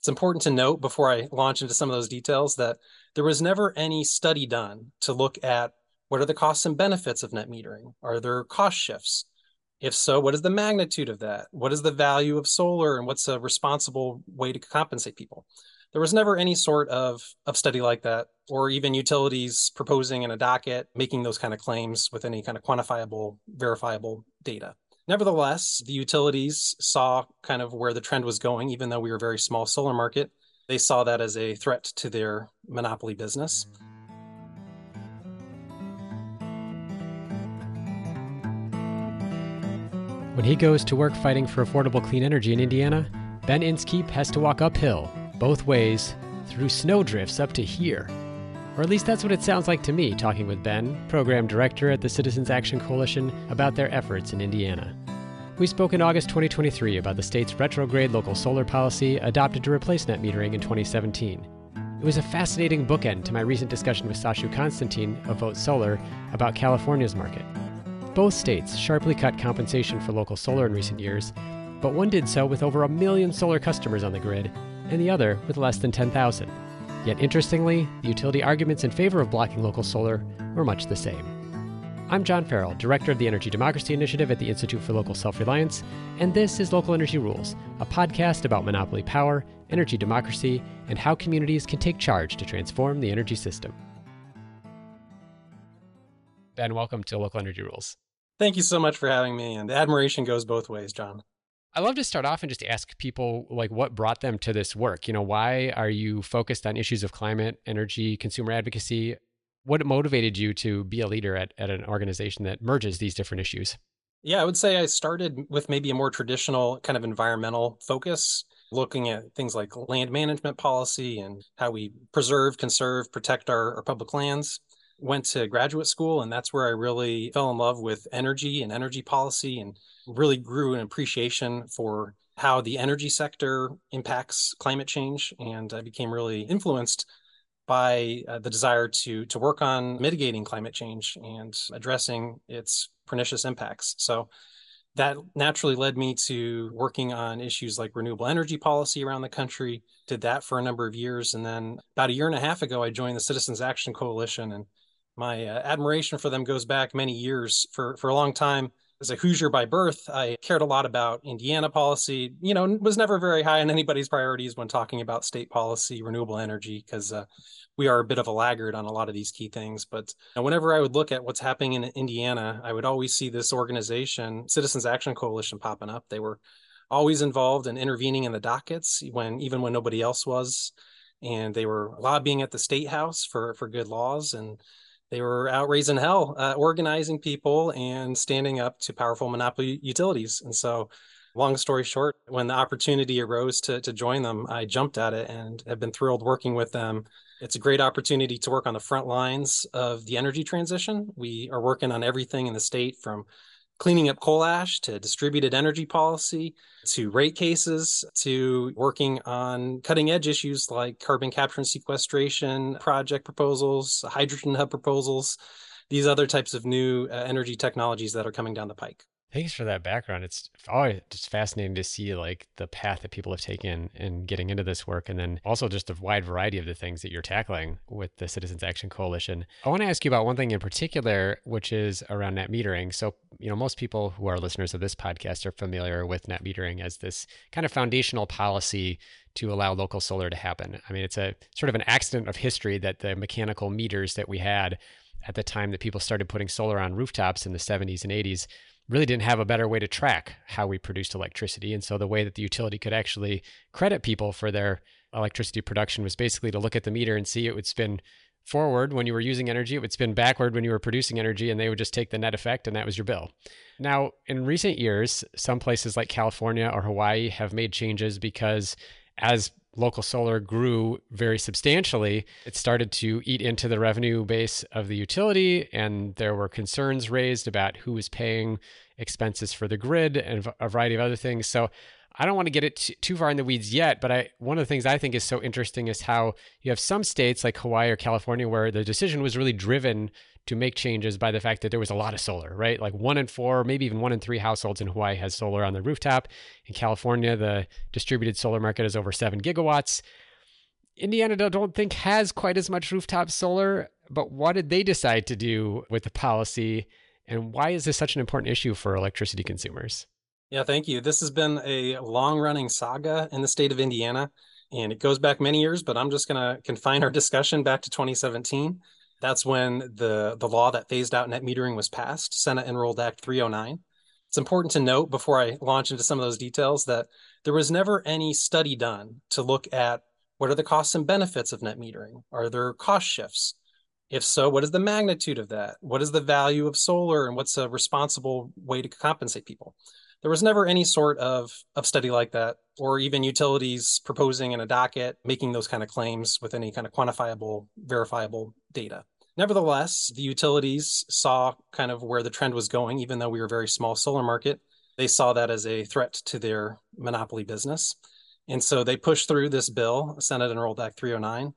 It's important to note before I launch into some of those details that there was never any study done to look at what are the costs and benefits of net metering? Are there cost shifts? If so, what is the magnitude of that? What is the value of solar and what's a responsible way to compensate people? There was never any sort of, of study like that, or even utilities proposing in a docket making those kind of claims with any kind of quantifiable, verifiable data. Nevertheless, the utilities saw kind of where the trend was going, even though we were a very small solar market. They saw that as a threat to their monopoly business. When he goes to work fighting for affordable clean energy in Indiana, Ben Inskeep has to walk uphill, both ways, through snowdrifts up to here. Or at least that's what it sounds like to me, talking with Ben, program director at the Citizens Action Coalition, about their efforts in Indiana. We spoke in August 2023 about the state's retrograde local solar policy adopted to replace net metering in 2017. It was a fascinating bookend to my recent discussion with Sachu Constantine of Vote Solar about California's market. Both states sharply cut compensation for local solar in recent years, but one did so with over a million solar customers on the grid, and the other with less than 10,000. Yet interestingly, the utility arguments in favor of blocking local solar were much the same. I'm John Farrell, Director of the Energy Democracy Initiative at the Institute for Local Self Reliance, and this is Local Energy Rules, a podcast about monopoly power, energy democracy, and how communities can take charge to transform the energy system. Ben, welcome to Local Energy Rules. Thank you so much for having me, and the admiration goes both ways, John. I love to start off and just ask people like what brought them to this work. You know, why are you focused on issues of climate, energy, consumer advocacy? what motivated you to be a leader at, at an organization that merges these different issues? Yeah, I would say I started with maybe a more traditional kind of environmental focus, looking at things like land management policy and how we preserve, conserve, protect our, our public lands. Went to graduate school, and that's where I really fell in love with energy and energy policy and really grew an appreciation for how the energy sector impacts climate change. And I became really influenced by uh, the desire to to work on mitigating climate change and addressing its pernicious impacts. So that naturally led me to working on issues like renewable energy policy around the country. Did that for a number of years, and then about a year and a half ago, I joined the Citizens Action Coalition, and my uh, admiration for them goes back many years. For for a long time, as a Hoosier by birth, I cared a lot about Indiana policy. You know, was never very high on anybody's priorities when talking about state policy, renewable energy, because uh, we are a bit of a laggard on a lot of these key things. But whenever I would look at what's happening in Indiana, I would always see this organization, Citizens Action Coalition, popping up. They were always involved in intervening in the dockets when even when nobody else was, and they were lobbying at the state house for for good laws and they were out raising hell, uh, organizing people and standing up to powerful monopoly utilities. And so, long story short, when the opportunity arose to, to join them, I jumped at it and have been thrilled working with them. It's a great opportunity to work on the front lines of the energy transition. We are working on everything in the state from cleaning up coal ash to distributed energy policy to rate cases to working on cutting edge issues like carbon capture and sequestration project proposals, hydrogen hub proposals, these other types of new uh, energy technologies that are coming down the pike. Thanks for that background. It's always just fascinating to see like the path that people have taken in getting into this work, and then also just a wide variety of the things that you're tackling with the Citizens Action Coalition. I want to ask you about one thing in particular, which is around net metering. So, you know, most people who are listeners of this podcast are familiar with net metering as this kind of foundational policy to allow local solar to happen. I mean, it's a sort of an accident of history that the mechanical meters that we had at the time that people started putting solar on rooftops in the 70s and 80s really didn't have a better way to track how we produced electricity. And so the way that the utility could actually credit people for their electricity production was basically to look at the meter and see it would spin forward when you were using energy, it would spin backward when you were producing energy, and they would just take the net effect, and that was your bill. Now, in recent years, some places like California or Hawaii have made changes because as local solar grew very substantially, it started to eat into the revenue base of the utility. And there were concerns raised about who was paying expenses for the grid and a variety of other things. So I don't want to get it t- too far in the weeds yet, but I one of the things I think is so interesting is how you have some states like Hawaii or California where the decision was really driven to make changes by the fact that there was a lot of solar, right? Like one in four, maybe even one in three households in Hawaii has solar on the rooftop. In California, the distributed solar market is over seven gigawatts. Indiana, I don't think has quite as much rooftop solar, but what did they decide to do with the policy? And why is this such an important issue for electricity consumers? Yeah, thank you. This has been a long running saga in the state of Indiana, and it goes back many years, but I'm just going to confine our discussion back to 2017. That's when the, the law that phased out net metering was passed, Senate Enrolled Act 309. It's important to note before I launch into some of those details that there was never any study done to look at what are the costs and benefits of net metering? Are there cost shifts? If so, what is the magnitude of that? What is the value of solar and what's a responsible way to compensate people? There was never any sort of, of study like that, or even utilities proposing in a docket making those kind of claims with any kind of quantifiable, verifiable data. Nevertheless, the utilities saw kind of where the trend was going, even though we were a very small solar market. They saw that as a threat to their monopoly business. And so they pushed through this bill, Senate Enrolled Act 309.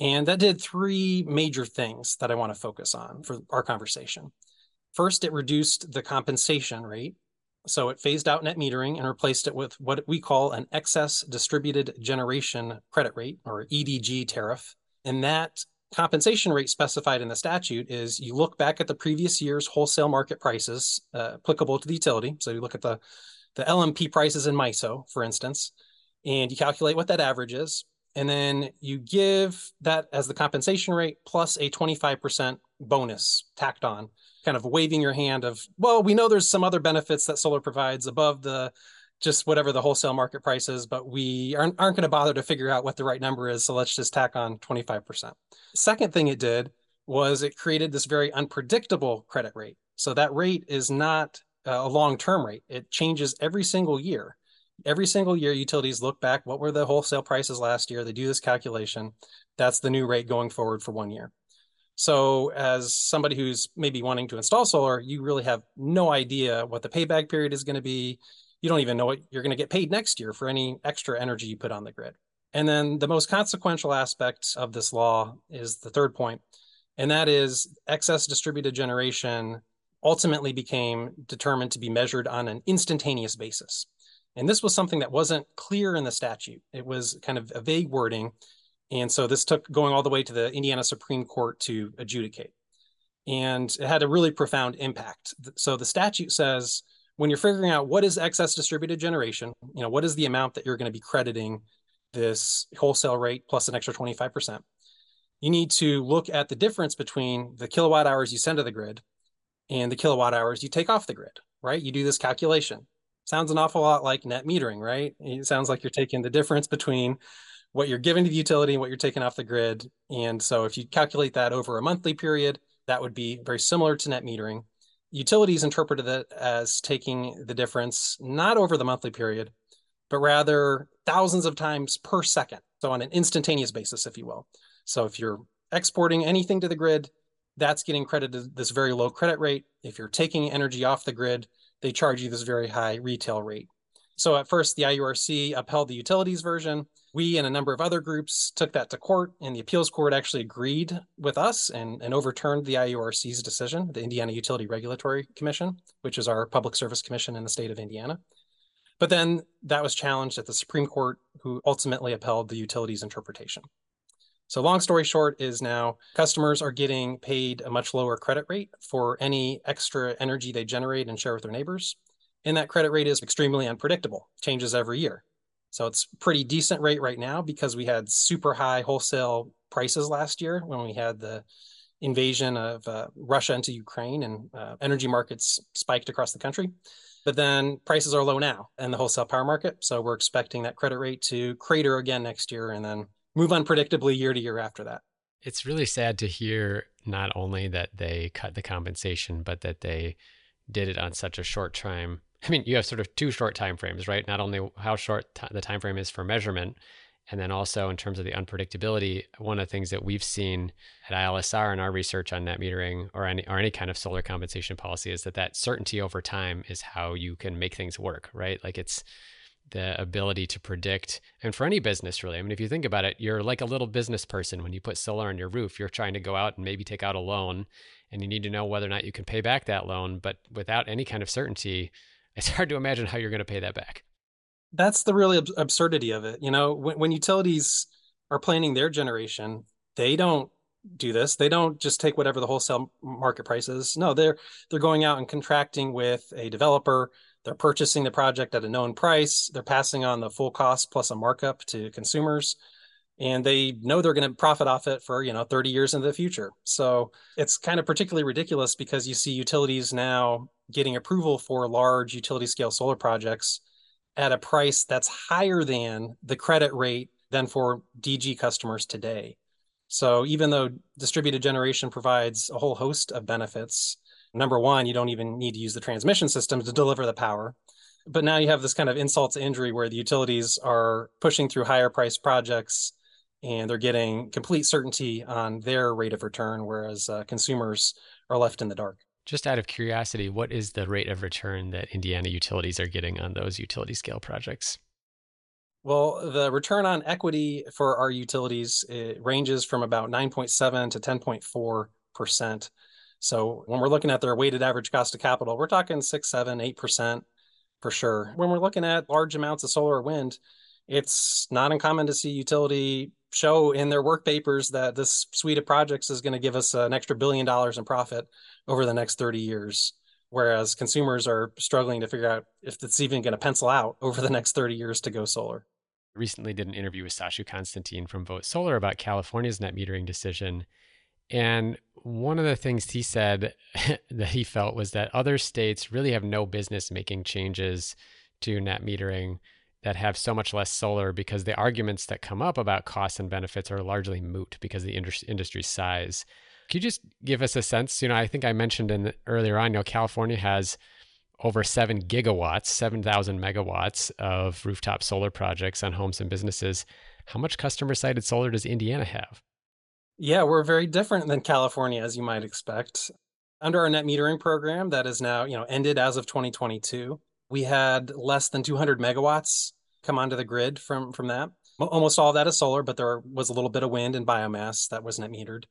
And that did three major things that I want to focus on for our conversation. First, it reduced the compensation rate so it phased out net metering and replaced it with what we call an excess distributed generation credit rate or EDG tariff. And that compensation rate specified in the statute is you look back at the previous year's wholesale market prices uh, applicable to the utility. So you look at the, the LMP prices in MISO, for instance, and you calculate what that average is. And then you give that as the compensation rate plus a 25% bonus tacked on kind of waving your hand of, well, we know there's some other benefits that solar provides above the just whatever the wholesale market price is, but we aren't, aren't going to bother to figure out what the right number is. So let's just tack on 25%. Second thing it did was it created this very unpredictable credit rate. So that rate is not a long term rate, it changes every single year. Every single year, utilities look back what were the wholesale prices last year? They do this calculation. That's the new rate going forward for one year. So, as somebody who's maybe wanting to install solar, you really have no idea what the payback period is going to be. You don't even know what you're going to get paid next year for any extra energy you put on the grid. And then the most consequential aspect of this law is the third point, and that is excess distributed generation ultimately became determined to be measured on an instantaneous basis. And this was something that wasn't clear in the statute. It was kind of a vague wording and so this took going all the way to the Indiana Supreme Court to adjudicate. And it had a really profound impact. So the statute says when you're figuring out what is excess distributed generation, you know, what is the amount that you're going to be crediting this wholesale rate plus an extra 25%, you need to look at the difference between the kilowatt hours you send to the grid and the kilowatt hours you take off the grid, right? You do this calculation. Sounds an awful lot like net metering, right? It sounds like you're taking the difference between what you're giving to the utility and what you're taking off the grid. And so if you calculate that over a monthly period, that would be very similar to net metering. Utilities interpreted it as taking the difference not over the monthly period, but rather thousands of times per second. So on an instantaneous basis, if you will. So if you're exporting anything to the grid, that's getting credited this very low credit rate. If you're taking energy off the grid, they charge you this very high retail rate. So at first, the IURC upheld the utilities version. We and a number of other groups took that to court, and the appeals court actually agreed with us and, and overturned the IURC's decision, the Indiana Utility Regulatory Commission, which is our public service commission in the state of Indiana. But then that was challenged at the Supreme Court, who ultimately upheld the utilities interpretation. So, long story short, is now customers are getting paid a much lower credit rate for any extra energy they generate and share with their neighbors. And that credit rate is extremely unpredictable, changes every year. So it's pretty decent rate right now because we had super high wholesale prices last year when we had the invasion of uh, Russia into Ukraine and uh, energy markets spiked across the country. But then prices are low now in the wholesale power market. So we're expecting that credit rate to crater again next year and then move unpredictably year to year after that. It's really sad to hear not only that they cut the compensation, but that they did it on such a short time I mean, you have sort of two short time frames, right? Not only how short t- the time frame is for measurement, and then also in terms of the unpredictability. One of the things that we've seen at ILSR in our research on net metering or any or any kind of solar compensation policy is that that certainty over time is how you can make things work, right? Like it's the ability to predict and for any business really i mean if you think about it you're like a little business person when you put solar on your roof you're trying to go out and maybe take out a loan and you need to know whether or not you can pay back that loan but without any kind of certainty it's hard to imagine how you're going to pay that back that's the really ab- absurdity of it you know when, when utilities are planning their generation they don't do this. They don't just take whatever the wholesale market price is. No, they're they're going out and contracting with a developer. They're purchasing the project at a known price. They're passing on the full cost plus a markup to consumers. And they know they're going to profit off it for, you know, 30 years into the future. So it's kind of particularly ridiculous because you see utilities now getting approval for large utility scale solar projects at a price that's higher than the credit rate than for DG customers today. So even though distributed generation provides a whole host of benefits, number one, you don't even need to use the transmission system to deliver the power. But now you have this kind of insult to injury where the utilities are pushing through higher price projects and they're getting complete certainty on their rate of return, whereas uh, consumers are left in the dark. Just out of curiosity, what is the rate of return that Indiana utilities are getting on those utility scale projects? Well, the return on equity for our utilities ranges from about 9.7 to 10.4 percent. So when we're looking at their weighted average cost of capital, we're talking six, seven, eight percent for sure. When we're looking at large amounts of solar or wind, it's not uncommon to see utility show in their work papers that this suite of projects is going to give us an extra billion dollars in profit over the next 30 years. Whereas consumers are struggling to figure out if it's even going to pencil out over the next 30 years to go solar. I recently did an interview with Sachu Constantine from Vote Solar about California's net metering decision. And one of the things he said that he felt was that other states really have no business making changes to net metering that have so much less solar because the arguments that come up about costs and benefits are largely moot because of the industry size. Could you just give us a sense? You know, I think I mentioned in earlier on, you know, California has over 7 gigawatts, 7,000 megawatts of rooftop solar projects on homes and businesses. How much customer sited solar does Indiana have? Yeah, we're very different than California, as you might expect. Under our net metering program that is now, you know, ended as of 2022, we had less than 200 megawatts come onto the grid from from that. Almost all of that is solar, but there was a little bit of wind and biomass that was net metered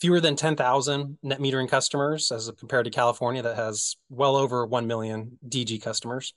fewer than 10,000 net metering customers as compared to California that has well over 1 million DG customers.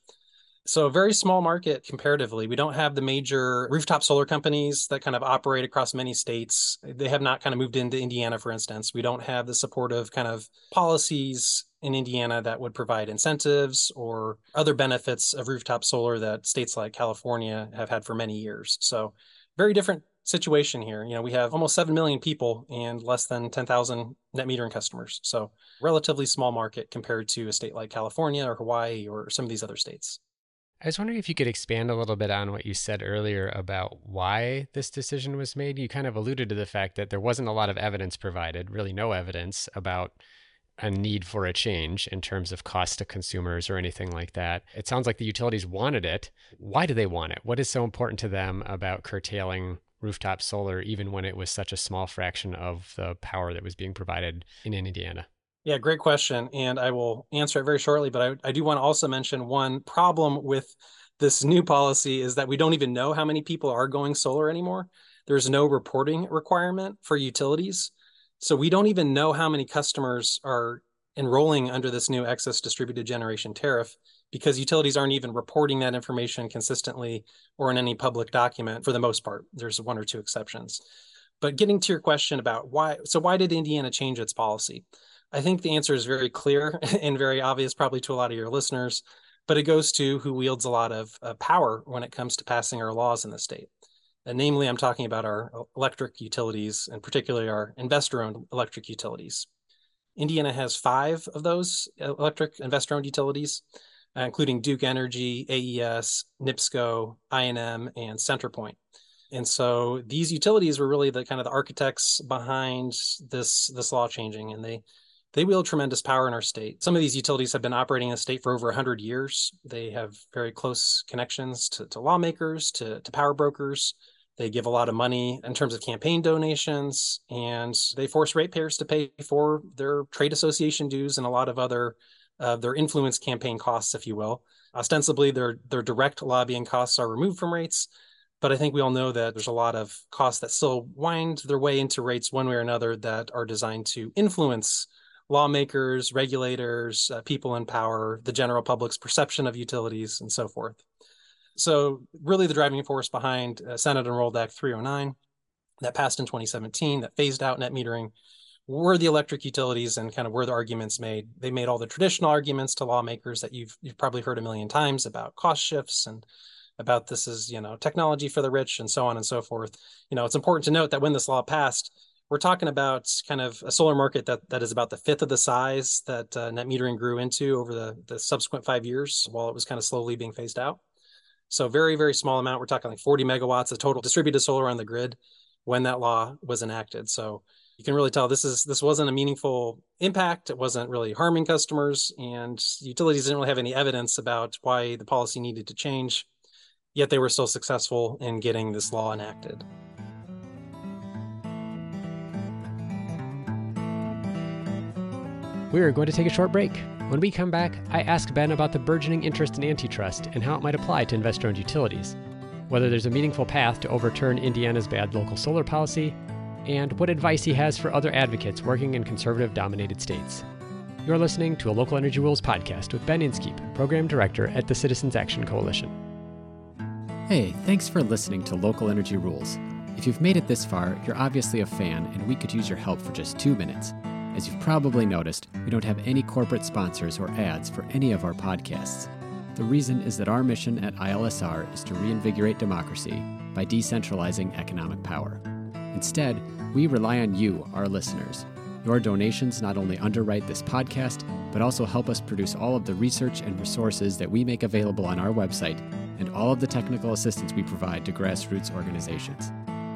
So a very small market comparatively. We don't have the major rooftop solar companies that kind of operate across many states. They have not kind of moved into Indiana, for instance. We don't have the supportive kind of policies in Indiana that would provide incentives or other benefits of rooftop solar that states like California have had for many years. So very different situation here. You know, we have almost 7 million people and less than 10,000 net metering customers. So, relatively small market compared to a state like California or Hawaii or some of these other states. I was wondering if you could expand a little bit on what you said earlier about why this decision was made. You kind of alluded to the fact that there wasn't a lot of evidence provided, really no evidence about a need for a change in terms of cost to consumers or anything like that. It sounds like the utilities wanted it. Why do they want it? What is so important to them about curtailing rooftop solar, even when it was such a small fraction of the power that was being provided in Indiana? Yeah, great question. And I will answer it very shortly. But I, I do want to also mention one problem with this new policy is that we don't even know how many people are going solar anymore. There's no reporting requirement for utilities. So we don't even know how many customers are enrolling under this new excess distributed generation tariff because utilities aren't even reporting that information consistently or in any public document for the most part. There's one or two exceptions. But getting to your question about why, so why did Indiana change its policy? I think the answer is very clear and very obvious, probably to a lot of your listeners, but it goes to who wields a lot of uh, power when it comes to passing our laws in the state. And namely, I'm talking about our electric utilities and particularly our investor owned electric utilities. Indiana has five of those electric investor owned utilities uh, including Duke Energy, AES, NIPSCO, I&M, and CenterPoint. And so these utilities were really the kind of the architects behind this this law changing, and they they wield tremendous power in our state. Some of these utilities have been operating in the state for over 100 years. They have very close connections to, to lawmakers, to, to power brokers. They give a lot of money in terms of campaign donations, and they force ratepayers to pay for their trade association dues and a lot of other uh, their influence campaign costs, if you will. Ostensibly, their their direct lobbying costs are removed from rates, but I think we all know that there's a lot of costs that still wind their way into rates one way or another that are designed to influence lawmakers, regulators, uh, people in power, the general public's perception of utilities, and so forth. So, really, the driving force behind uh, Senate Enrolled Act 309 that passed in 2017 that phased out net metering were the electric utilities and kind of were the arguments made. They made all the traditional arguments to lawmakers that you've you've probably heard a million times about cost shifts and about this is you know technology for the rich and so on and so forth you know it's important to note that when this law passed we're talking about kind of a solar market that that is about the fifth of the size that uh, net metering grew into over the the subsequent five years while it was kind of slowly being phased out. So very very small amount. We're talking like 40 megawatts of total distributed solar on the grid when that law was enacted. So you can really tell this is this wasn't a meaningful impact. It wasn't really harming customers and utilities didn't really have any evidence about why the policy needed to change yet they were still successful in getting this law enacted. We are going to take a short break. When we come back, I ask Ben about the burgeoning interest in antitrust and how it might apply to investor owned utilities, whether there's a meaningful path to overturn Indiana's bad local solar policy, and what advice he has for other advocates working in conservative dominated states. You're listening to a Local Energy Rules podcast with Ben Inskeep, Program Director at the Citizens Action Coalition. Hey, thanks for listening to Local Energy Rules. If you've made it this far, you're obviously a fan, and we could use your help for just two minutes. As you've probably noticed, we don't have any corporate sponsors or ads for any of our podcasts. The reason is that our mission at ILSR is to reinvigorate democracy by decentralizing economic power. Instead, we rely on you, our listeners. Your donations not only underwrite this podcast, but also help us produce all of the research and resources that we make available on our website and all of the technical assistance we provide to grassroots organizations.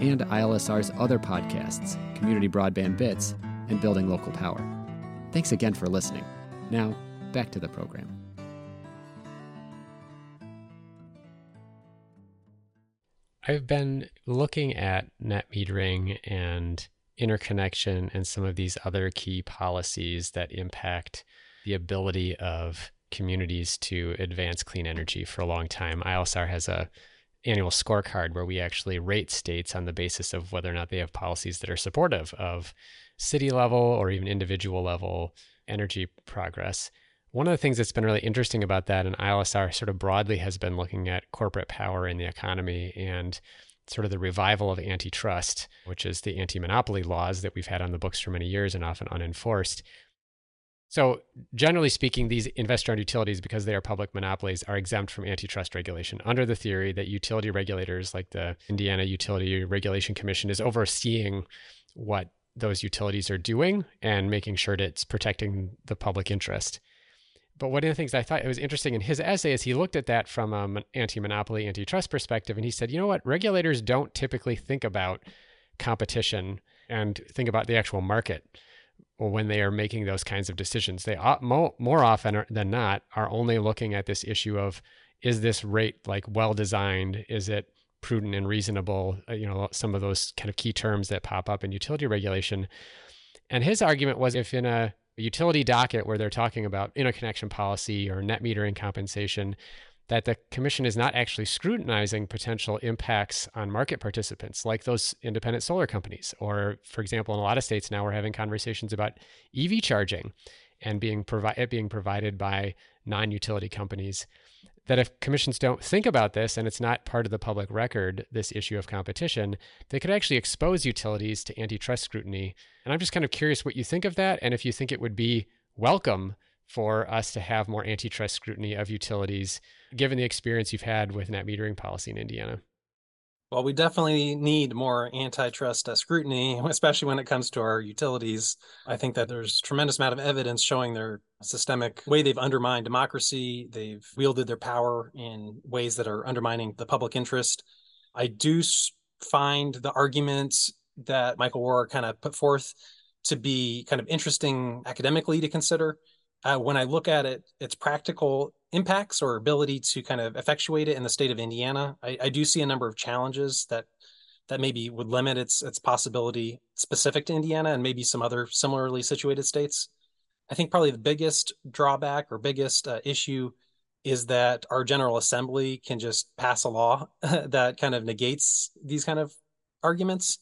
and ILSR's other podcasts, Community Broadband Bits and Building Local Power. Thanks again for listening. Now, back to the program. I've been looking at net metering and interconnection and some of these other key policies that impact the ability of communities to advance clean energy for a long time. ILSR has a annual scorecard where we actually rate states on the basis of whether or not they have policies that are supportive of city level or even individual level energy progress. One of the things that's been really interesting about that, and ILSR sort of broadly has been looking at corporate power in the economy and sort of the revival of antitrust, which is the anti monopoly laws that we've had on the books for many years and often unenforced. So, generally speaking, these investor owned utilities, because they are public monopolies, are exempt from antitrust regulation under the theory that utility regulators, like the Indiana Utility Regulation Commission, is overseeing what those utilities are doing and making sure that it's protecting the public interest. But one of the things I thought it was interesting in his essay is he looked at that from um, an anti monopoly, antitrust perspective. And he said, you know what? Regulators don't typically think about competition and think about the actual market when they are making those kinds of decisions. They more often than not are only looking at this issue of is this rate like well designed? Is it prudent and reasonable? Uh, you know, some of those kind of key terms that pop up in utility regulation. And his argument was if in a utility docket where they're talking about interconnection policy or net metering compensation, that the commission is not actually scrutinizing potential impacts on market participants like those independent solar companies. Or for example in a lot of states now we're having conversations about EV charging and being provi- being provided by non-utility companies that if commissions don't think about this and it's not part of the public record this issue of competition they could actually expose utilities to antitrust scrutiny. And i'm just kind of curious what you think of that and if you think it would be welcome for us to have more antitrust scrutiny of utilities, given the experience you've had with net metering policy in Indiana? Well, we definitely need more antitrust uh, scrutiny, especially when it comes to our utilities. I think that there's tremendous amount of evidence showing their systemic way they've undermined democracy. They've wielded their power in ways that are undermining the public interest. I do find the arguments that Michael Rohrer kind of put forth to be kind of interesting academically to consider. Uh, when I look at it, its practical impacts or ability to kind of effectuate it in the state of Indiana, I, I do see a number of challenges that that maybe would limit its its possibility specific to Indiana and maybe some other similarly situated states. I think probably the biggest drawback or biggest uh, issue is that our General Assembly can just pass a law that kind of negates these kind of arguments.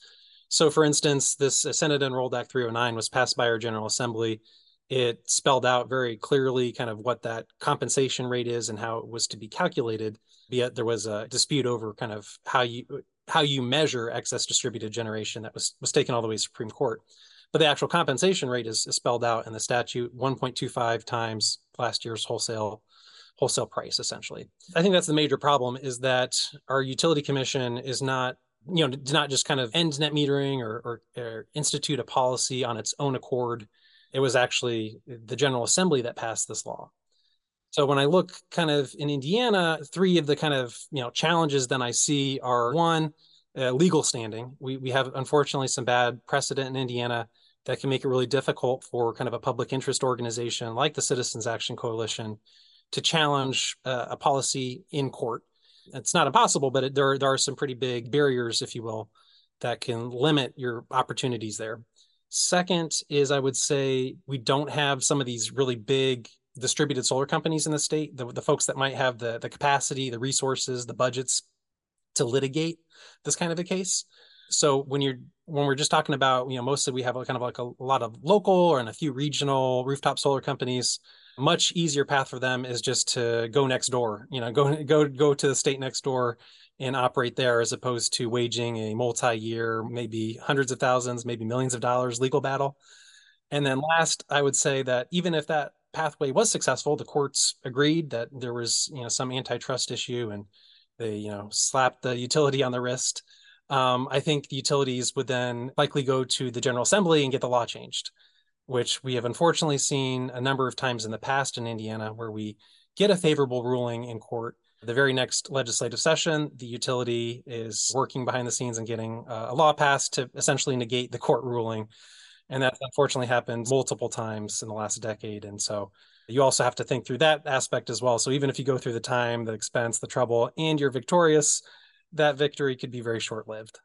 So, for instance, this Senate Enrolled Act 309 was passed by our General Assembly it spelled out very clearly kind of what that compensation rate is and how it was to be calculated. Yet there was a dispute over kind of how you how you measure excess distributed generation that was was taken all the way to Supreme Court. But the actual compensation rate is, is spelled out in the statute 1.25 times last year's wholesale wholesale price essentially. I think that's the major problem is that our utility commission is not you know did not just kind of end net metering or, or, or institute a policy on its own accord it was actually the General Assembly that passed this law. So when I look kind of in Indiana, three of the kind of you know challenges then I see are one, uh, legal standing. We we have unfortunately some bad precedent in Indiana that can make it really difficult for kind of a public interest organization like the Citizens Action Coalition to challenge uh, a policy in court. It's not impossible, but it, there there are some pretty big barriers, if you will, that can limit your opportunities there. Second is I would say we don't have some of these really big distributed solar companies in the state, the, the folks that might have the, the capacity, the resources, the budgets to litigate this kind of a case. So when you're when we're just talking about, you know, mostly we have a kind of like a, a lot of local or and a few regional rooftop solar companies. Much easier path for them is just to go next door, you know, go go go to the state next door and operate there as opposed to waging a multi-year maybe hundreds of thousands maybe millions of dollars legal battle. And then last i would say that even if that pathway was successful the courts agreed that there was you know some antitrust issue and they you know slapped the utility on the wrist. Um, i think the utilities would then likely go to the general assembly and get the law changed which we have unfortunately seen a number of times in the past in indiana where we get a favorable ruling in court the very next legislative session, the utility is working behind the scenes and getting uh, a law passed to essentially negate the court ruling. And that unfortunately happened multiple times in the last decade. And so you also have to think through that aspect as well. So even if you go through the time, the expense, the trouble, and you're victorious, that victory could be very short lived.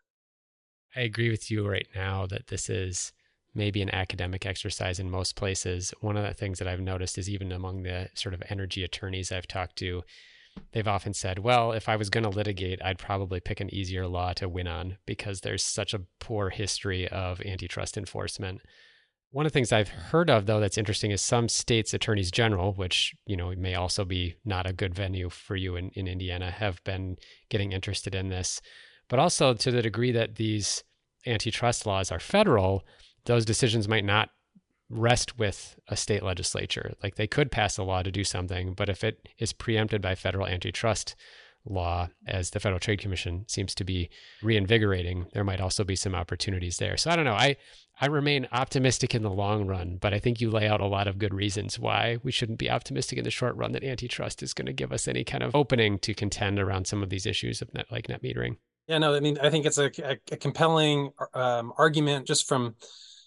I agree with you right now that this is maybe an academic exercise in most places. One of the things that I've noticed is even among the sort of energy attorneys I've talked to, they've often said, well, if I was going to litigate, I'd probably pick an easier law to win on because there's such a poor history of antitrust enforcement. One of the things I've heard of, though, that's interesting is some states' attorneys general, which you know may also be not a good venue for you in, in Indiana, have been getting interested in this. But also to the degree that these antitrust laws are federal, those decisions might not rest with a state legislature. Like they could pass a law to do something, but if it is preempted by federal antitrust law, as the Federal Trade Commission seems to be reinvigorating, there might also be some opportunities there. So I don't know. I I remain optimistic in the long run, but I think you lay out a lot of good reasons why we shouldn't be optimistic in the short run that antitrust is going to give us any kind of opening to contend around some of these issues of net like net metering. Yeah, no, I mean, I think it's a, a, compelling um, argument just from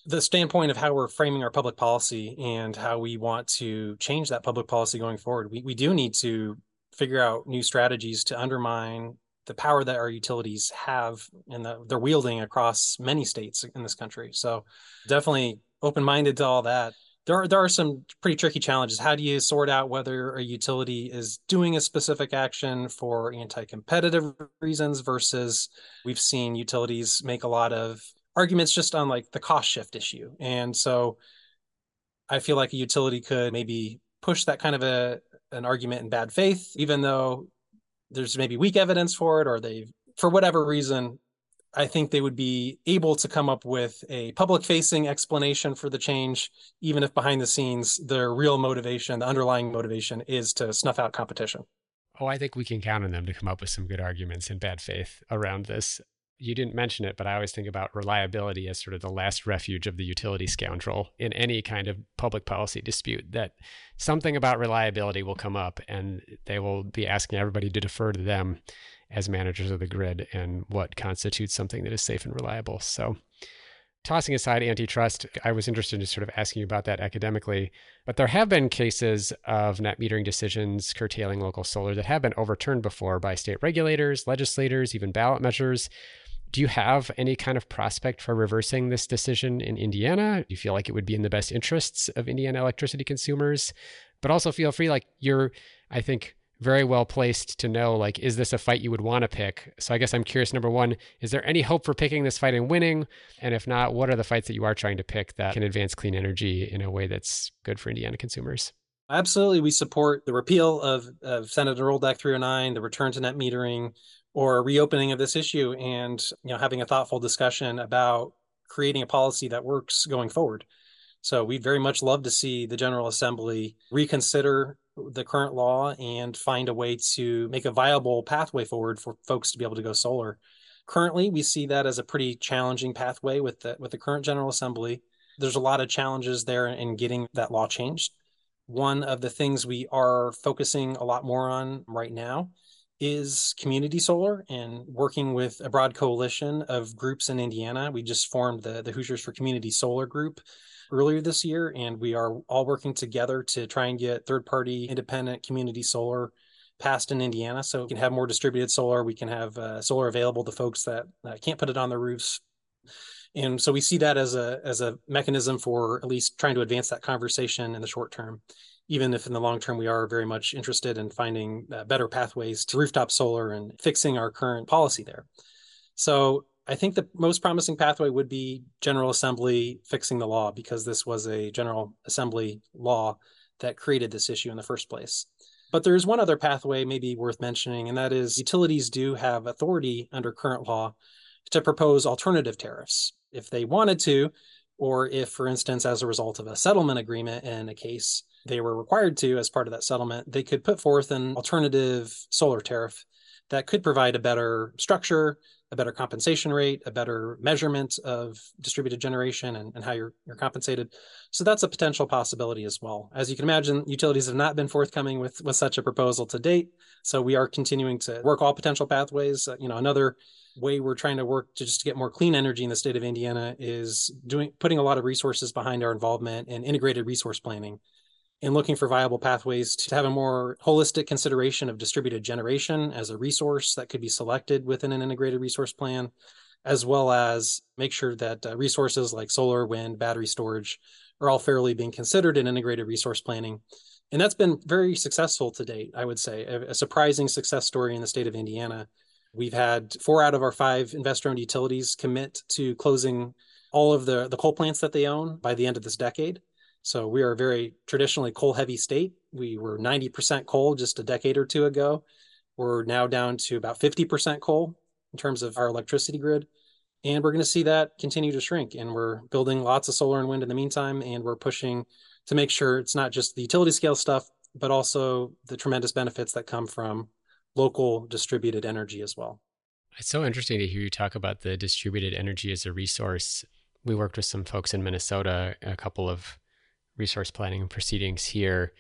the standpoint of how we're framing our public policy and how we want to change that public policy going forward, we, we do need to figure out new strategies to undermine the power that our utilities have and the, they're wielding across many states in this country. So definitely open-minded to all that. There are, there are some pretty tricky challenges. How do you sort out whether a utility is doing a specific action for anti-competitive reasons versus we've seen utilities make a lot of arguments just on like the cost shift issue. And so I feel like a utility could maybe push that kind of a an argument in bad faith, even though there's maybe weak evidence for it, or they for whatever reason, I think they would be able to come up with a public facing explanation for the change, even if behind the scenes their real motivation, the underlying motivation is to snuff out competition. Oh, I think we can count on them to come up with some good arguments in bad faith around this. You didn't mention it, but I always think about reliability as sort of the last refuge of the utility scoundrel in any kind of public policy dispute. That something about reliability will come up and they will be asking everybody to defer to them as managers of the grid and what constitutes something that is safe and reliable. So, tossing aside antitrust, I was interested in sort of asking you about that academically. But there have been cases of net metering decisions curtailing local solar that have been overturned before by state regulators, legislators, even ballot measures. Do you have any kind of prospect for reversing this decision in Indiana? Do you feel like it would be in the best interests of Indiana electricity consumers? But also feel free, like you're, I think, very well placed to know like is this a fight you would want to pick so i guess i'm curious number one is there any hope for picking this fight and winning and if not what are the fights that you are trying to pick that can advance clean energy in a way that's good for indiana consumers absolutely we support the repeal of, of senate enrolled act 309 the return to net metering or reopening of this issue and you know having a thoughtful discussion about creating a policy that works going forward so we'd very much love to see the General Assembly reconsider the current law and find a way to make a viable pathway forward for folks to be able to go solar. Currently, we see that as a pretty challenging pathway with the with the current General Assembly. There's a lot of challenges there in getting that law changed. One of the things we are focusing a lot more on right now is community solar and working with a broad coalition of groups in Indiana. We just formed the, the Hoosiers for Community Solar Group earlier this year, and we are all working together to try and get third party independent community solar passed in Indiana. So we can have more distributed solar. We can have uh, solar available to folks that uh, can't put it on their roofs. And so we see that as a as a mechanism for at least trying to advance that conversation in the short term, even if in the long term we are very much interested in finding uh, better pathways to rooftop solar and fixing our current policy there. So I think the most promising pathway would be General Assembly fixing the law because this was a General Assembly law that created this issue in the first place. But there's one other pathway maybe worth mentioning, and that is utilities do have authority under current law to propose alternative tariffs if they wanted to, or if, for instance, as a result of a settlement agreement in a case, they were required to, as part of that settlement, they could put forth an alternative solar tariff that could provide a better structure, a better compensation rate, a better measurement of distributed generation and, and how you're, you're compensated. So that's a potential possibility as well. As you can imagine, utilities have not been forthcoming with, with such a proposal to date. So we are continuing to work all potential pathways. Uh, you know, another way we're trying to work to just to get more clean energy in the state of Indiana is doing putting a lot of resources behind our involvement in integrated resource planning and looking for viable pathways to have a more holistic consideration of distributed generation as a resource that could be selected within an integrated resource plan, as well as make sure that uh, resources like solar, wind, battery storage are all fairly being considered in integrated resource planning. And that's been very successful to date, I would say, a, a surprising success story in the state of Indiana. We've had four out of our five investor owned utilities commit to closing all of the, the coal plants that they own by the end of this decade. So we are a very traditionally coal heavy state. We were 90% coal just a decade or two ago. We're now down to about 50% coal in terms of our electricity grid. And we're going to see that continue to shrink. And we're building lots of solar and wind in the meantime. And we're pushing to make sure it's not just the utility scale stuff, but also the tremendous benefits that come from local distributed energy as well. It's so interesting to hear you talk about the distributed energy as a resource. We worked with some folks in Minnesota a couple of resource planning and proceedings here,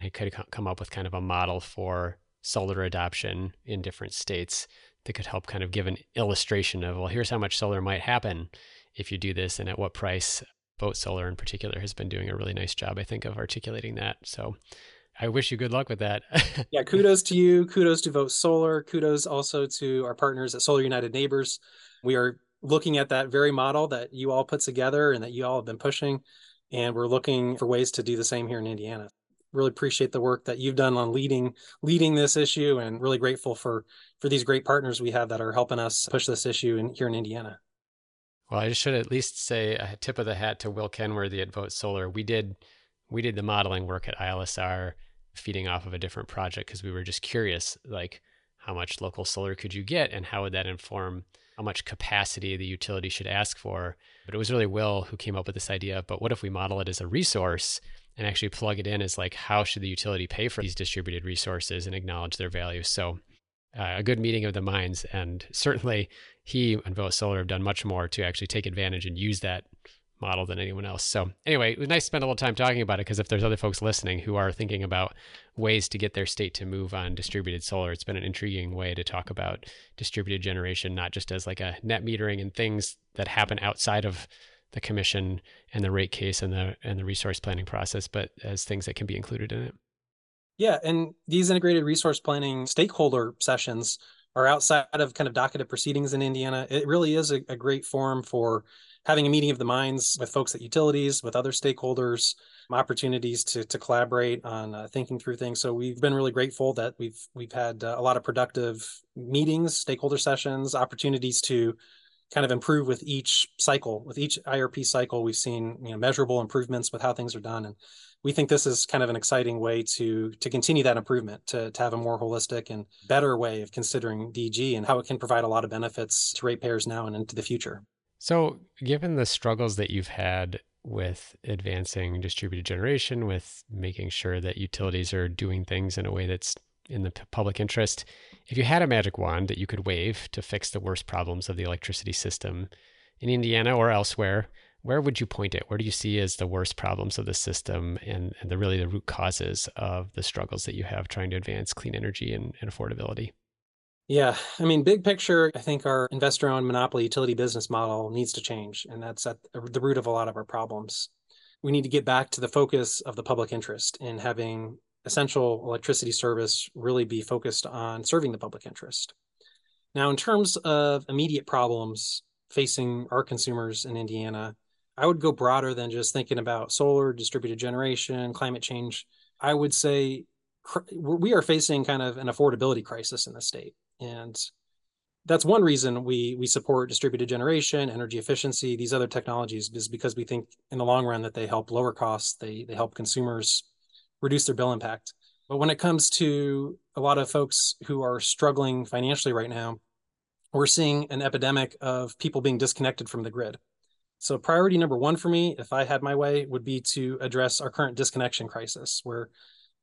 I could come up with kind of a model for solar adoption in different states that could help kind of give an illustration of, well, here's how much solar might happen if you do this and at what price. Vote Solar in particular has been doing a really nice job, I think, of articulating that. So I wish you good luck with that. yeah, kudos to you. Kudos to Vote Solar. Kudos also to our partners at Solar United Neighbors. We are looking at that very model that you all put together and that you all have been pushing and we're looking for ways to do the same here in Indiana. Really appreciate the work that you've done on leading leading this issue, and really grateful for for these great partners we have that are helping us push this issue in, here in Indiana. Well, I should at least say a tip of the hat to Will Kenworthy at Vote Solar. We did we did the modeling work at ILSR, feeding off of a different project because we were just curious, like how much local solar could you get, and how would that inform how much capacity the utility should ask for. But it was really Will who came up with this idea. But what if we model it as a resource and actually plug it in as like how should the utility pay for these distributed resources and acknowledge their value. So uh, a good meeting of the minds, and certainly he and Vote Solar have done much more to actually take advantage and use that model than anyone else. So anyway, it was nice to spend a little time talking about it because if there's other folks listening who are thinking about ways to get their state to move on distributed solar, it's been an intriguing way to talk about distributed generation, not just as like a net metering and things that happen outside of the commission and the rate case and the and the resource planning process, but as things that can be included in it. Yeah, and these integrated resource planning stakeholder sessions are outside of kind of docketed proceedings in Indiana. It really is a, a great forum for having a meeting of the minds with folks at utilities, with other stakeholders, opportunities to to collaborate on uh, thinking through things. So we've been really grateful that we've we've had uh, a lot of productive meetings, stakeholder sessions, opportunities to kind of improve with each cycle. With each IRP cycle, we've seen you know measurable improvements with how things are done, and we think this is kind of an exciting way to to continue that improvement, to to have a more holistic and better way of considering DG and how it can provide a lot of benefits to ratepayers now and into the future. So, given the struggles that you've had with advancing distributed generation, with making sure that utilities are doing things in a way that's in the public interest, if you had a magic wand that you could wave to fix the worst problems of the electricity system in Indiana or elsewhere, where would you point it? Where do you see as the worst problems of the system and, and the really the root causes of the struggles that you have trying to advance clean energy and, and affordability? Yeah, I mean, big picture, I think our investor owned monopoly utility business model needs to change. And that's at the root of a lot of our problems. We need to get back to the focus of the public interest in having essential electricity service really be focused on serving the public interest. Now, in terms of immediate problems facing our consumers in Indiana, I would go broader than just thinking about solar, distributed generation, climate change. I would say we are facing kind of an affordability crisis in the state. And that's one reason we we support distributed generation, energy efficiency, these other technologies is because we think in the long run that they help lower costs, they they help consumers reduce their bill impact. But when it comes to a lot of folks who are struggling financially right now, we're seeing an epidemic of people being disconnected from the grid. So, priority number one for me, if I had my way, would be to address our current disconnection crisis, where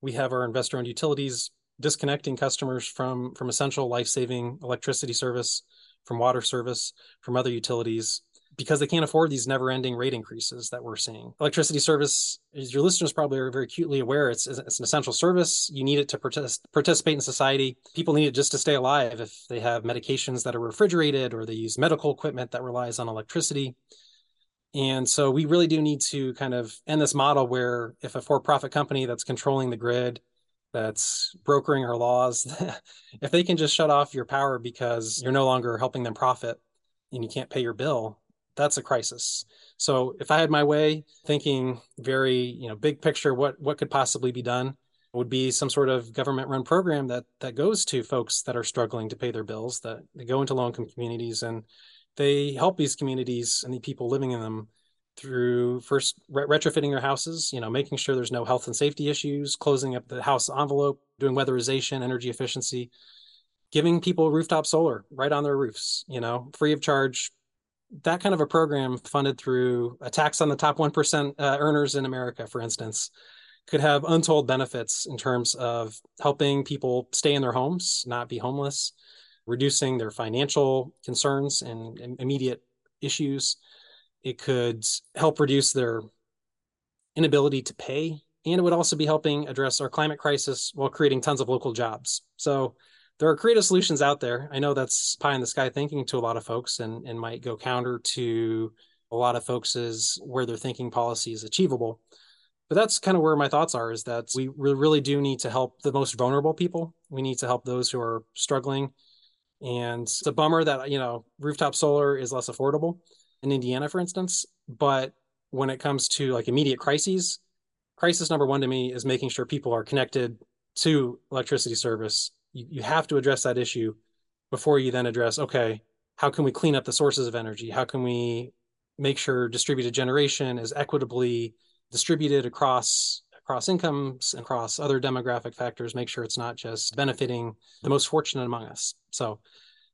we have our investor owned utilities disconnecting customers from, from essential life saving electricity service, from water service, from other utilities, because they can't afford these never-ending rate increases that we're seeing. Electricity service, as your listeners probably are very acutely aware, it's, it's an essential service. You need it to partic- participate in society. People need it just to stay alive. If they have medications that are refrigerated or they use medical equipment that relies on electricity. And so we really do need to kind of end this model where if a for-profit company that's controlling the grid, that's brokering our laws, if they can just shut off your power because you're no longer helping them profit and you can't pay your bill, that's a crisis. So if I had my way, thinking very, you know, big picture, what what could possibly be done would be some sort of government run program that that goes to folks that are struggling to pay their bills, that they go into low income communities and they help these communities and the people living in them through first retrofitting their houses, you know, making sure there's no health and safety issues, closing up the house envelope, doing weatherization, energy efficiency, giving people rooftop solar right on their roofs, you know, free of charge, that kind of a program funded through a tax on the top 1% uh, earners in America, for instance, could have untold benefits in terms of helping people stay in their homes, not be homeless, reducing their financial concerns and, and immediate issues. It could help reduce their inability to pay, and it would also be helping address our climate crisis while creating tons of local jobs. So there are creative solutions out there. I know that's pie in the sky thinking to a lot of folks and, and might go counter to a lot of folks where their thinking policy is achievable. But that's kind of where my thoughts are is that we really do need to help the most vulnerable people. We need to help those who are struggling. And it's a bummer that, you know, rooftop solar is less affordable in Indiana, for instance. But when it comes to like immediate crises, crisis number one to me is making sure people are connected to electricity service you, you have to address that issue before you then address okay how can we clean up the sources of energy how can we make sure distributed generation is equitably distributed across across incomes and across other demographic factors make sure it's not just benefiting the most fortunate among us so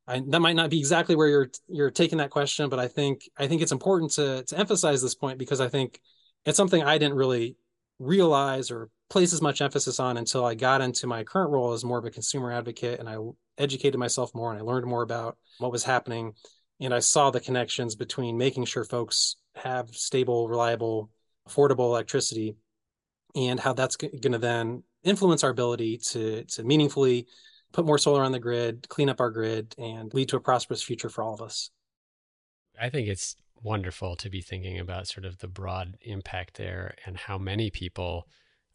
I, that might not be exactly where you're you're taking that question but i think i think it's important to to emphasize this point because i think it's something i didn't really realize or place as much emphasis on until I got into my current role as more of a consumer advocate and I educated myself more and I learned more about what was happening. And I saw the connections between making sure folks have stable, reliable, affordable electricity and how that's going to then influence our ability to, to meaningfully put more solar on the grid, clean up our grid, and lead to a prosperous future for all of us. I think it's wonderful to be thinking about sort of the broad impact there and how many people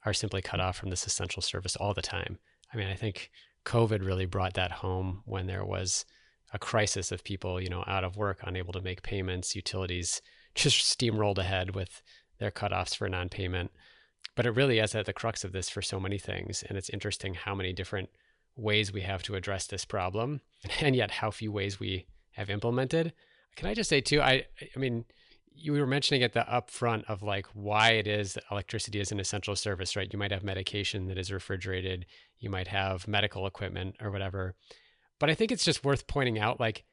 are simply cut off from this essential service all the time. I mean, I think COVID really brought that home when there was a crisis of people, you know, out of work, unable to make payments, utilities just steamrolled ahead with their cutoffs for non-payment. But it really is at the crux of this for so many things. And it's interesting how many different ways we have to address this problem, and yet how few ways we have implemented. Can I just say too? I I mean, you were mentioning at the upfront of like why it is that electricity is an essential service, right? You might have medication that is refrigerated, you might have medical equipment or whatever. But I think it's just worth pointing out like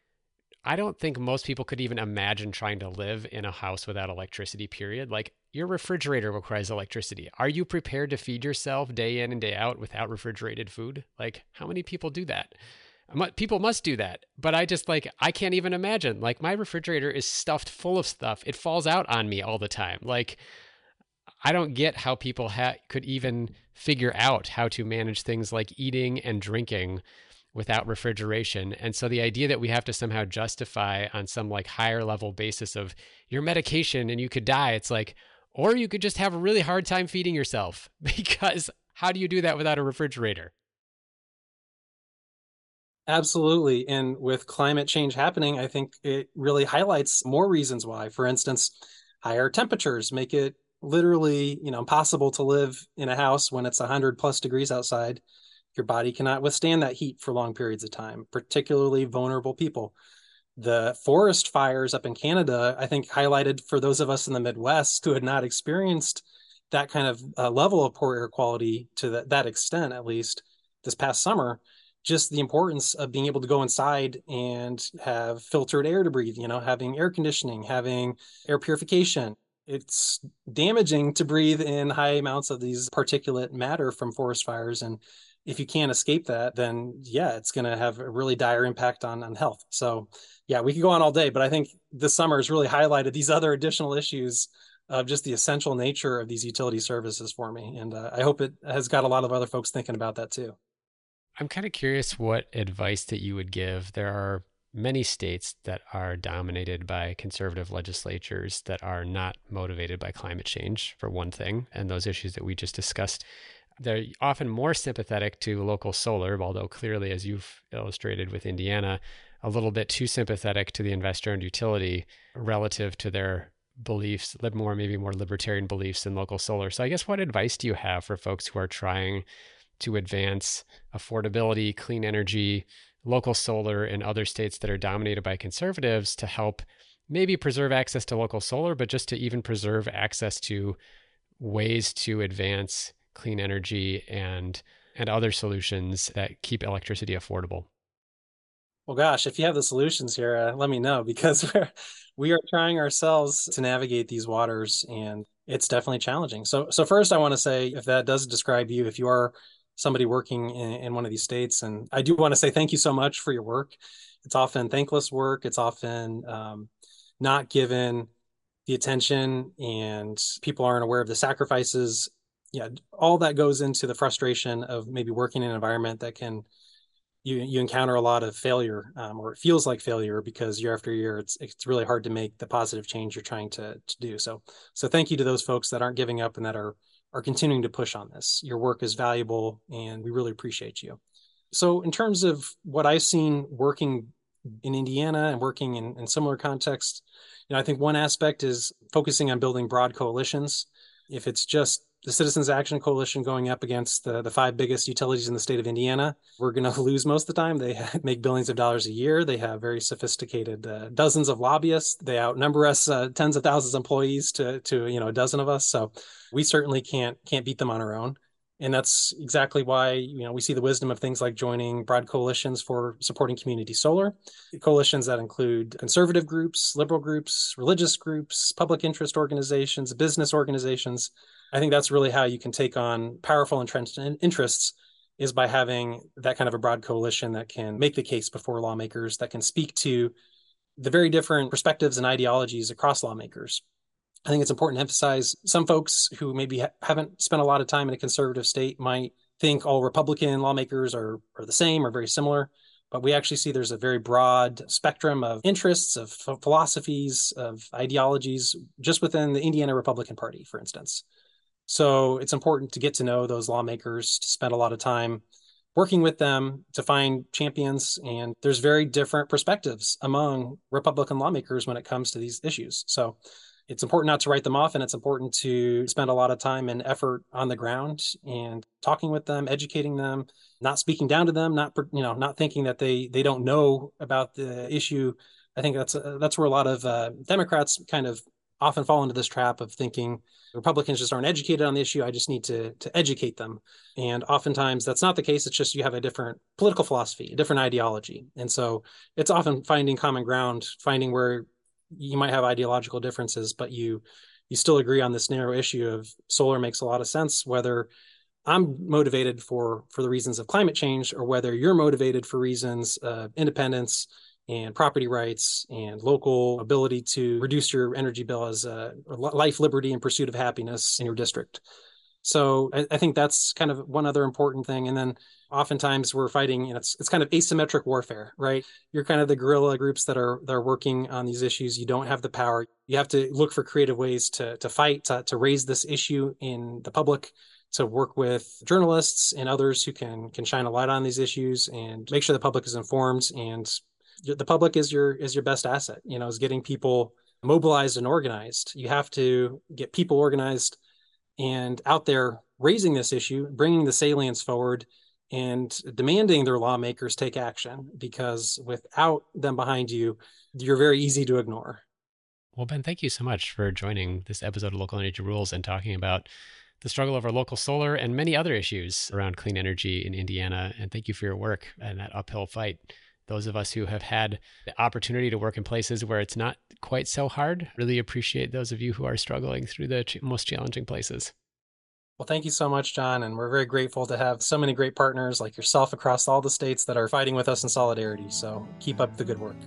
I don't think most people could even imagine trying to live in a house without electricity, period. Like your refrigerator requires electricity. Are you prepared to feed yourself day in and day out without refrigerated food? Like, how many people do that? People must do that. But I just like, I can't even imagine. Like, my refrigerator is stuffed full of stuff. It falls out on me all the time. Like, I don't get how people ha- could even figure out how to manage things like eating and drinking without refrigeration. And so the idea that we have to somehow justify on some like higher level basis of your medication and you could die, it's like, or you could just have a really hard time feeding yourself because how do you do that without a refrigerator? Absolutely. And with climate change happening, I think it really highlights more reasons why. For instance, higher temperatures make it literally, you know, impossible to live in a house when it's 100 plus degrees outside your body cannot withstand that heat for long periods of time, particularly vulnerable people. The forest fires up in Canada, I think, highlighted for those of us in the Midwest who had not experienced that kind of uh, level of poor air quality to that, that extent, at least this past summer, just the importance of being able to go inside and have filtered air to breathe, you know, having air conditioning, having air purification. It's damaging to breathe in high amounts of these particulate matter from forest fires. And if you can't escape that, then yeah, it's going to have a really dire impact on on health. So yeah, we could go on all day, but I think this summer has really highlighted these other additional issues of just the essential nature of these utility services for me, and uh, I hope it has got a lot of other folks thinking about that too. I'm kind of curious what advice that you would give. There are many states that are dominated by conservative legislatures that are not motivated by climate change, for one thing, and those issues that we just discussed they're often more sympathetic to local solar, although clearly, as you've illustrated with Indiana, a little bit too sympathetic to the investor owned utility relative to their beliefs, more maybe more libertarian beliefs in local solar. So I guess what advice do you have for folks who are trying to advance affordability, clean energy, local solar in other states that are dominated by conservatives to help maybe preserve access to local solar, but just to even preserve access to ways to advance clean energy and and other solutions that keep electricity affordable? Well, gosh, if you have the solutions here, uh, let me know because we're we are trying ourselves to navigate these waters, and it's definitely challenging. So, so first, I want to say, if that does describe you, if you are somebody working in, in one of these states, and I do want to say thank you so much for your work. It's often thankless work. It's often um, not given the attention, and people aren't aware of the sacrifices yeah, all that goes into the frustration of maybe working in an environment that can you you encounter a lot of failure um, or it feels like failure because year after year it's it's really hard to make the positive change you're trying to to do. So so thank you to those folks that aren't giving up and that are are continuing to push on this. Your work is valuable and we really appreciate you. So in terms of what I've seen working in Indiana and working in, in similar contexts, you know, I think one aspect is focusing on building broad coalitions. If it's just the Citizens Action Coalition going up against the, the five biggest utilities in the state of Indiana. We're going to lose most of the time. They make billions of dollars a year. They have very sophisticated uh, dozens of lobbyists. They outnumber us uh, tens of thousands of employees to to you know a dozen of us. So we certainly can't can't beat them on our own. And that's exactly why you know we see the wisdom of things like joining broad coalitions for supporting community solar, coalitions that include conservative groups, liberal groups, religious groups, public interest organizations, business organizations I think that's really how you can take on powerful entrenched interests is by having that kind of a broad coalition that can make the case before lawmakers, that can speak to the very different perspectives and ideologies across lawmakers. I think it's important to emphasize some folks who maybe ha- haven't spent a lot of time in a conservative state might think all Republican lawmakers are, are the same or very similar. But we actually see there's a very broad spectrum of interests, of philosophies, of ideologies just within the Indiana Republican Party, for instance. So it's important to get to know those lawmakers, to spend a lot of time working with them to find champions. And there's very different perspectives among Republican lawmakers when it comes to these issues. So it's important not to write them off and it's important to spend a lot of time and effort on the ground and talking with them educating them not speaking down to them not you know not thinking that they they don't know about the issue i think that's uh, that's where a lot of uh, democrats kind of often fall into this trap of thinking Republicans just aren't educated on the issue. I just need to to educate them. And oftentimes that's not the case. It's just you have a different political philosophy, a different ideology. And so it's often finding common ground, finding where you might have ideological differences, but you you still agree on this narrow issue of solar makes a lot of sense, whether I'm motivated for for the reasons of climate change or whether you're motivated for reasons of independence and property rights and local ability to reduce your energy bill as a life, liberty, and pursuit of happiness in your district. So I, I, think that's kind of one other important thing. And then oftentimes we're fighting, know, it's, it's kind of asymmetric warfare, right? You're kind of the guerrilla groups that are that are working on these issues. You don't have the power. You have to look for creative ways to to fight, to, to raise this issue in the public, to work with journalists and others who can can shine a light on these issues and make sure the public is informed and the public is your is your best asset you know is getting people mobilized and organized. You have to get people organized and out there raising this issue bringing the salience forward and demanding their lawmakers take action because without them behind you you're very easy to ignore. Well ben thank you so much for joining this episode of local energy rules and talking about the struggle over local solar and many other issues around clean energy in indiana. And thank you for your work and that uphill fight those of us who have had the opportunity to work in places where it's not quite so hard really appreciate those of you who are struggling through the most challenging places. Well, thank you so much, John. And we're very grateful to have so many great partners like yourself across all the states that are fighting with us in solidarity. So keep up the good work.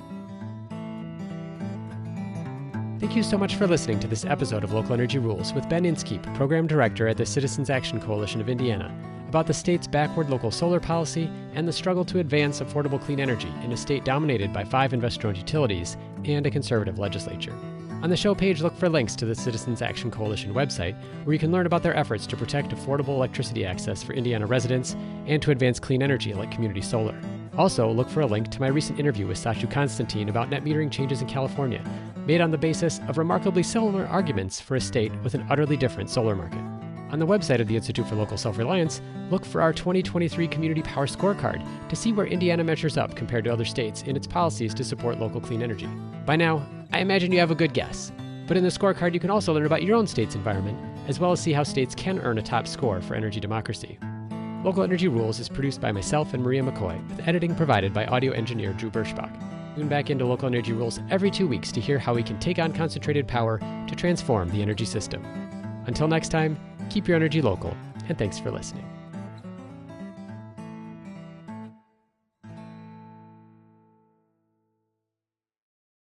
Thank you so much for listening to this episode of Local Energy Rules with Ben Inskeep, Program Director at the Citizens Action Coalition of Indiana about the state's backward local solar policy and the struggle to advance affordable clean energy in a state dominated by five investor owned utilities and a conservative legislature. On the show page, look for links to the Citizens Action Coalition website, where you can learn about their efforts to protect affordable electricity access for Indiana residents and to advance clean energy like community solar. Also, look for a link to my recent interview with Sachu Constantine about net metering changes in California, made on the basis of remarkably similar arguments for a state with an utterly different solar market. On the website of the Institute for Local Self Reliance, look for our 2023 Community Power Scorecard to see where Indiana measures up compared to other states in its policies to support local clean energy. By now, I imagine you have a good guess. But in the scorecard, you can also learn about your own state's environment, as well as see how states can earn a top score for energy democracy. Local Energy Rules is produced by myself and Maria McCoy, with editing provided by audio engineer Drew Birschbach. Tune back into Local Energy Rules every two weeks to hear how we can take on concentrated power to transform the energy system. Until next time, keep your energy local, and thanks for listening.